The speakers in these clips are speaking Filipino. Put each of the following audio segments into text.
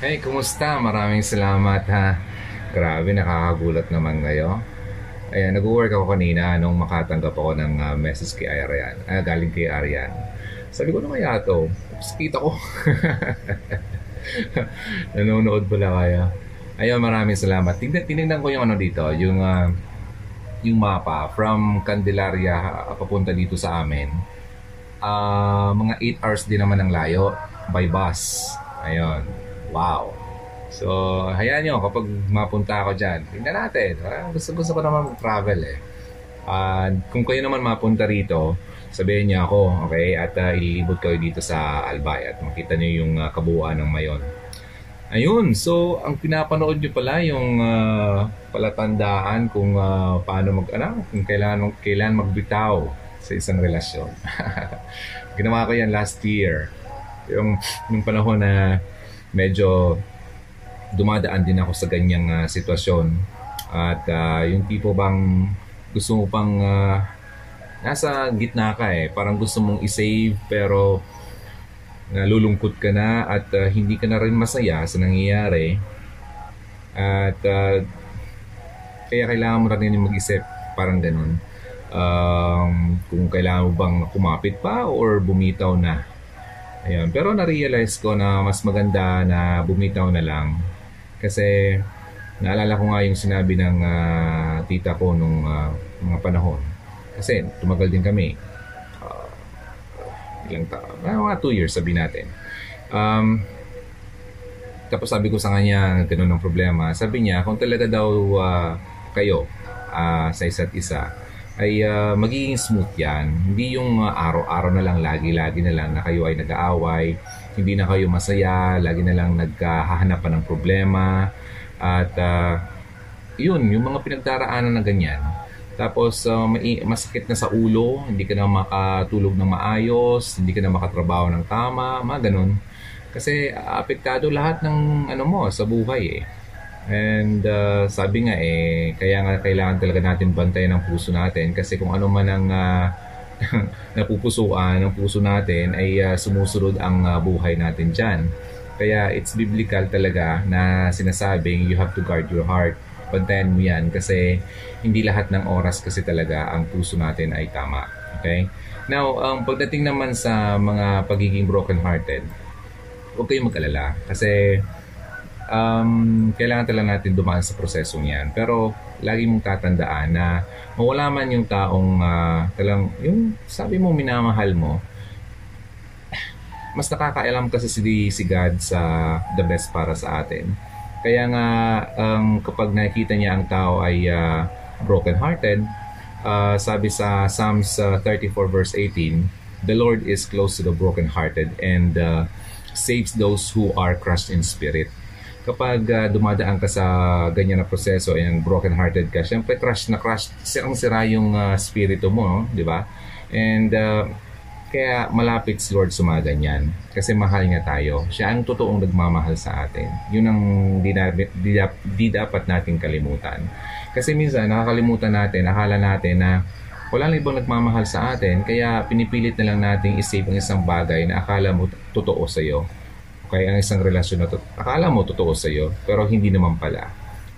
Hey, kumusta? Maraming salamat ha. Grabe, nakakagulat naman kayo. Ayan, nag-work ako kanina nung makatanggap ako ng uh, message kay Arian. Ah, galing kay Arian. Sabi ko na kaya to. Tapos kita ko. Nanonood pala kaya. Ayun, maraming salamat. Tingnan, tinignan ko yung ano dito, yung uh, yung mapa from Candelaria papunta dito sa amin. Uh, mga 8 hours din naman ang layo by bus. Ayun. Wow. So, hayaan nyo, kapag mapunta ako dyan, tingnan natin. Ah, gusto, gusto ko naman mag-travel eh. Uh, kung kayo naman mapunta rito, sabihin niyo ako, okay? At uh, ililibot kayo dito sa Albay at makita niyo yung uh, kabuuan ng Mayon. Ayun, so ang pinapanood niyo pala yung uh, palatandaan kung uh, paano mag ano, kung kailan kailan magbitaw sa isang relasyon. Ginawa ko yan last year. Yung yung panahon na medyo dumadaan din ako sa ganyang uh, sitwasyon. At uh, yung tipo bang gusto mo pang uh, nasa gitna ka eh. Parang gusto mong isave pero nalulungkot ka na at uh, hindi ka na rin masaya sa nangyayari. At uh, kaya kailangan mo rin mag-isip parang ganun. Um, kung kailangan mo bang kumapit pa or bumitaw na Ayun. Pero na-realize ko na mas maganda na bumitaw na lang. Kasi naalala ko nga yung sinabi ng uh, tita ko nung uh, mga panahon. Kasi tumagal din kami. Uh, ilang taon? Uh, mga 2 years sabi natin. Um, tapos sabi ko sa kanya, ganun ang problema. Sabi niya, kung talaga daw uh, kayo uh, sa isa't isa, ay uh, magiging smooth yan. Hindi yung uh, araw-araw na lang, lagi-lagi na lang na kayo ay nag-aaway, hindi na kayo masaya, lagi na lang nagkahahanapan ng problema. At uh, yun, yung mga pinagdaraanan na ganyan. Tapos uh, masakit na sa ulo, hindi ka na makatulog ng maayos, hindi ka na makatrabaho ng tama, mga ganun. Kasi apektado lahat ng ano mo sa buhay eh. And uh, sabi nga eh, kaya nga kailangan talaga natin bantayan ang puso natin kasi kung ano man ang uh, napupusuan ng puso natin ay uh, sumusunod ang uh, buhay natin dyan. Kaya it's biblical talaga na sinasabing you have to guard your heart. Bantayan mo yan kasi hindi lahat ng oras kasi talaga ang puso natin ay tama. Okay? Now, um, pagdating naman sa mga pagiging broken-hearted, huwag kayong mag-alala kasi um, kailangan talaga natin dumaan sa prosesong yan. Pero lagi mong tatandaan na mawala man yung taong uh, talang, yung sabi mo minamahal mo, mas nakakailam kasi si, si God sa the best para sa atin. Kaya nga um, kapag nakikita niya ang tao ay uh, broken-hearted, uh, sabi sa Psalms uh, 34 verse 18, The Lord is close to the broken-hearted and uh, saves those who are crushed in spirit kapag uh, dumadaan ka sa ganyan na proseso and broken-hearted ka, syempre crush na crush, sirang-sira yung uh, spirito mo, no? di ba? And uh, kaya malapit si Lord sa mga. Kasi mahal niya tayo. Siya ang totoong nagmamahal sa atin. Yun ang di, na, di, di dapat natin kalimutan. Kasi minsan nakakalimutan natin, akala natin na wala lang ibang nagmamahal sa atin, kaya pinipilit na lang nating isave ang isang bagay na akala mo totoo sa iyo kaya ang isang relasyon na to, akala mo totoo sa iyo, pero hindi naman pala.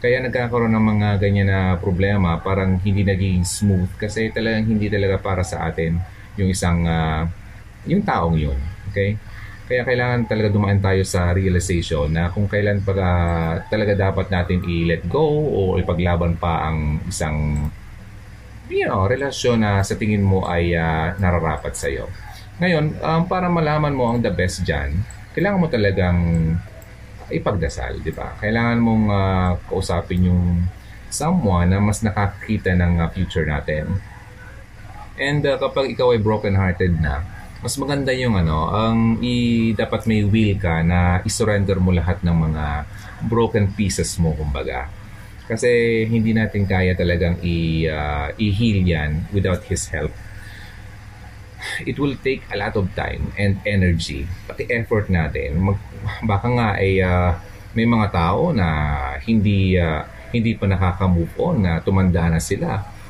Kaya nagkakaroon ng mga ganyan na problema, parang hindi naging smooth kasi talagang hindi talaga para sa atin yung isang, uh, yung taong yun. Okay? Kaya kailangan talaga dumaan tayo sa realization na kung kailan pa uh, talaga dapat natin i-let go o ipaglaban pa ang isang you know, relasyon na sa tingin mo ay uh, nararapat sa iyo. Ngayon, um, para malaman mo ang the best dyan, kailangan mo talagang ipagdasal, di ba? Kailangan mong uh, kausapin yung someone na mas nakakita ng uh, future natin. And uh, kapag ikaw ay broken-hearted na, mas maganda yung ano, ang i, dapat may will ka na i-surrender mo lahat ng mga broken pieces mo, kumbaga. Kasi hindi natin kaya talagang i, uh, i-heal yan without His help it will take a lot of time and energy, pati effort natin. Mag, baka nga ay uh, may mga tao na hindi uh, hindi pa nakaka-move on na tumanda na sila.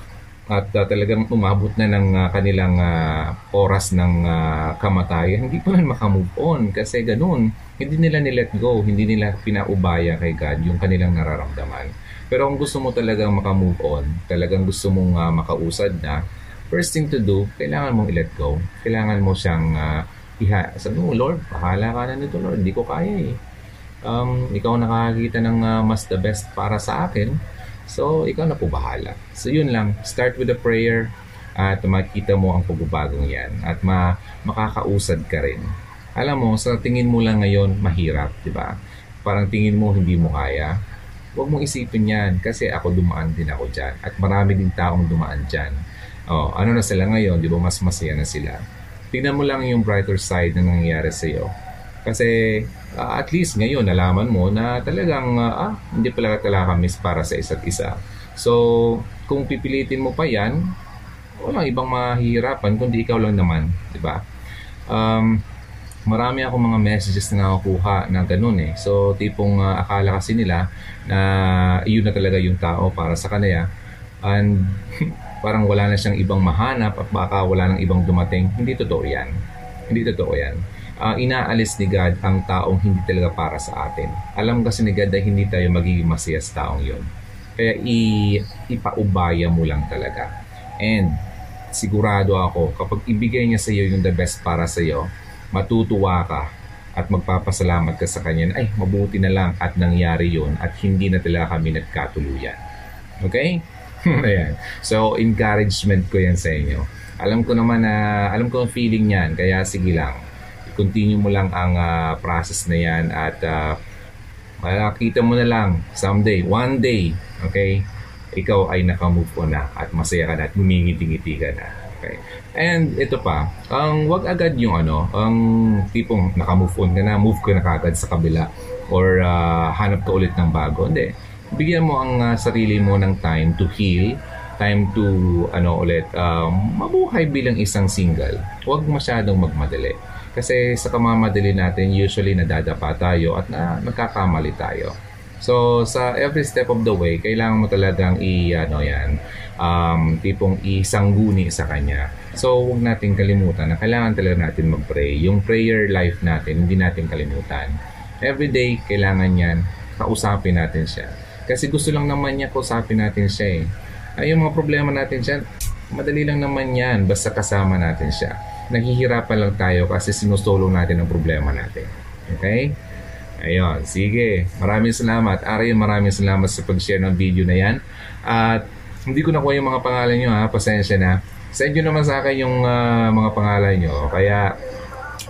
at uh, talagang umabot na ng uh, kanilang uh, oras ng uh, kamatayan, hindi pa rin makamove on kasi ganun. Hindi nila nilet go, hindi nila pinaubaya kay God yung kanilang nararamdaman. Pero kung gusto mo talagang makamove on, talagang gusto mong uh, makausad na, first thing to do, kailangan mong i-let go. Kailangan mo siyang uh, iha. Sabi mo, Lord, bahala ka na nito, Lord. Hindi ko kaya eh. Um, ikaw nakakakita ng uh, mas the best para sa akin So, ikaw na po bahala. So, yun lang. Start with a prayer at makita mo ang pagbabagong yan at ma makakausad ka rin. Alam mo, sa tingin mo lang ngayon, mahirap, di ba? Parang tingin mo hindi mo kaya. Huwag mong isipin yan kasi ako dumaan din ako dyan at marami din taong dumaan dyan. Oh, ano na sila ngayon, di ba? Mas masaya na sila. Tingnan mo lang yung brighter side na nangyayari sa iyo. Kasi uh, at least ngayon nalaman mo na talagang uh, ah, hindi pala talaga miss para sa isa't isa. So, kung pipilitin mo pa yan, walang ibang mahihirapan kundi ikaw lang naman, di ba? Um, marami ako mga messages na nakukuha na ganun eh. So, tipong uh, akala kasi nila na yun na talaga yung tao para sa kanila. And parang wala na siyang ibang mahanap at baka wala nang ibang dumating. Hindi totoo yan. Hindi totoo yan uh, inaalis ni God ang taong hindi talaga para sa atin. Alam kasi ni God na hindi tayo magiging masaya sa taong yon. Kaya i- ipaubaya mo lang talaga. And sigurado ako, kapag ibigay niya sa iyo yung the best para sa iyo, matutuwa ka at magpapasalamat ka sa kanya ay mabuti na lang at nangyari yon at hindi na talaga kami nagkatuluyan. Okay? Ayan. So, encouragement ko yan sa inyo. Alam ko naman na, alam ko ang feeling niyan, kaya sige lang continue mo lang ang uh, process na yan at uh, makikita mo na lang someday, one day, okay, ikaw ay nakamove on na at masaya ka na at humingiti-ngiti ka na. Okay. And ito pa, ang wag agad yung ano, ang tipong nakamove on ka na, move ka na kagad sa kabila or uh, hanap ka ulit ng bago. Hindi. Bigyan mo ang uh, sarili mo ng time to heal, time to ano ulit, um, mabuhay bilang isang single. Huwag masyadong magmadali. Kasi sa kamamadali natin, usually nadadapa tayo at na, nagkakamali tayo. So, sa every step of the way, kailangan mo talagang i, ano yan, um, tipong isangguni sa Kanya. So, huwag natin kalimutan na kailangan talaga natin mag-pray. Yung prayer life natin, hindi natin kalimutan. Every day, kailangan yan, kausapin natin siya. Kasi gusto lang naman niya kausapin natin siya eh. Ay, yung mga problema natin siya, madali lang naman yan, basta kasama natin siya naghihirapan lang tayo kasi sinusolong natin ang problema natin. Okay? Ayun, sige. Maraming salamat. Ariel, maraming salamat sa pag-share ng video na yan. At hindi ko nakuha yung mga pangalan nyo ha. Pasensya na. Send nyo naman sa akin yung uh, mga pangalan nyo. Kaya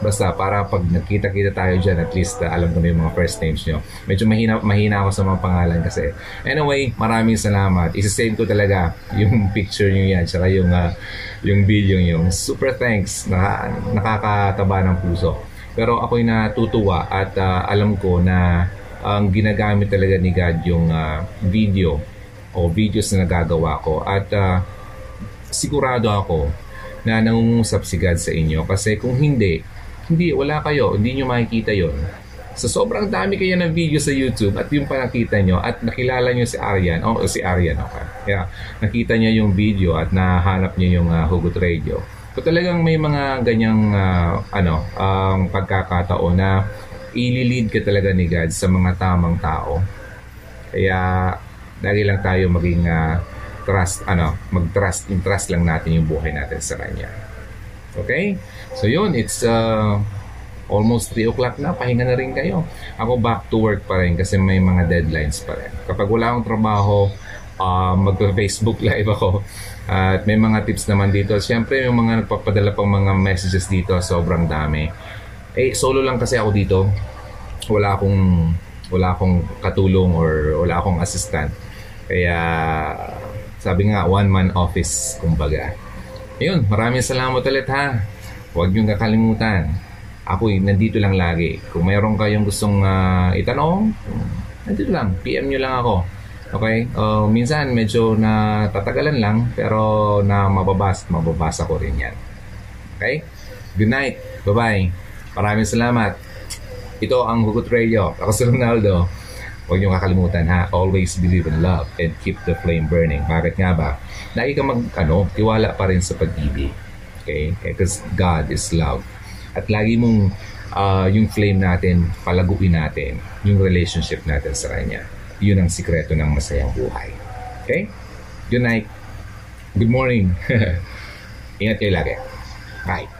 Basta para pag nagkita-kita tayo dyan, at least uh, alam ko na yung mga first names nyo. Medyo mahina, mahina ako sa mga pangalan kasi. Anyway, maraming salamat. Isa-send ko talaga yung picture nyo yan, tsaka yung, uh, yung video nyo. Super thanks. Naka, nakakataba ng puso. Pero ako'y natutuwa at uh, alam ko na ang ginagamit talaga ni God yung uh, video o videos na nagagawa ko at uh, sigurado ako na nangungusap si God sa inyo kasi kung hindi hindi, wala kayo. Hindi nyo makikita yon. So sobrang dami kayo ng video sa YouTube at yung pa nakita nyo at nakilala nyo si Arian, o oh, si Arian, okay. Kaya nakita nyo yung video at nahanap nyo yung uh, Hugot Radio. So talagang may mga ganyang uh, ano, um, pagkakataon na ililid ka talaga ni God sa mga tamang tao. Kaya lagi lang tayo maging uh, trust, ano, mag-trust, trust lang natin yung buhay natin sa Kanya. Okay? So yun, it's uh, almost 3 o'clock na, pahinga na rin kayo. Ako back to work pa rin kasi may mga deadlines pa rin. Kapag wala akong trabaho, uh, mag-Facebook live ako. At uh, may mga tips naman dito. Siyempre, yung mga nagpapadala pang mga messages dito, sobrang dami. Eh, solo lang kasi ako dito. Wala akong wala akong katulong or wala akong assistant. Kaya sabi nga, one-man office, kumbaga. Ayun, maraming salamat ulit ha. Huwag niyong kakalimutan. Ako nandito lang lagi. Kung mayroon kayong gustong uh, itanong, nandito lang. PM niyo lang ako. Okay? Uh, minsan medyo na tatagalan lang pero na mababasa, mababasa ko rin yan. Okay? Good night. Bye-bye. Maraming salamat. Ito ang Hugot Radio. Ako si Ronaldo. Huwag niyo kakalimutan ha. Always believe in love and keep the flame burning. Bakit nga ba? Lagi ka mag, ano, tiwala pa rin sa pag-ibig. Okay? Because God is love. At lagi mong uh, yung flame natin, palaguin natin yung relationship natin sa Kanya. Yun ang sikreto ng masayang buhay. Okay? Good night. Good morning. Ingat kayo lagi. Bye.